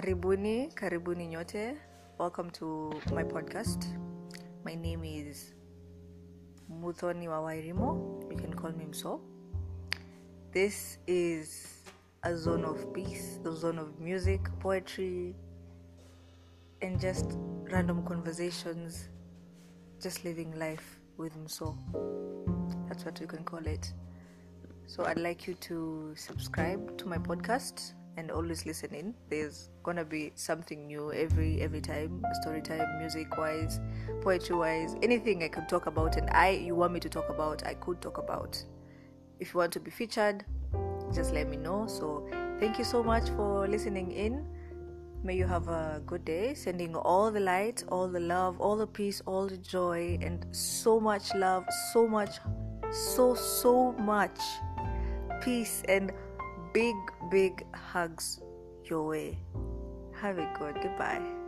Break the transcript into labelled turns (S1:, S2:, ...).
S1: Karibuni, karibuni nyote. Welcome to my podcast. My name is Muthoni Wawairimo. You can call me Mso. This is a zone of peace, the zone of music, poetry, and just random conversations, just living life with Mso. That's what you can call it. So I'd like you to subscribe to my podcast and always listen in. There's gonna be something new every every time, story time, music wise, poetry wise, anything I could talk about and I you want me to talk about, I could talk about. If you want to be featured, just let me know. So thank you so much for listening in. May you have a good day. Sending all the light, all the love, all the peace, all the joy, and so much love, so much, so, so much peace and big, big hugs your way. Have a good. Goodbye.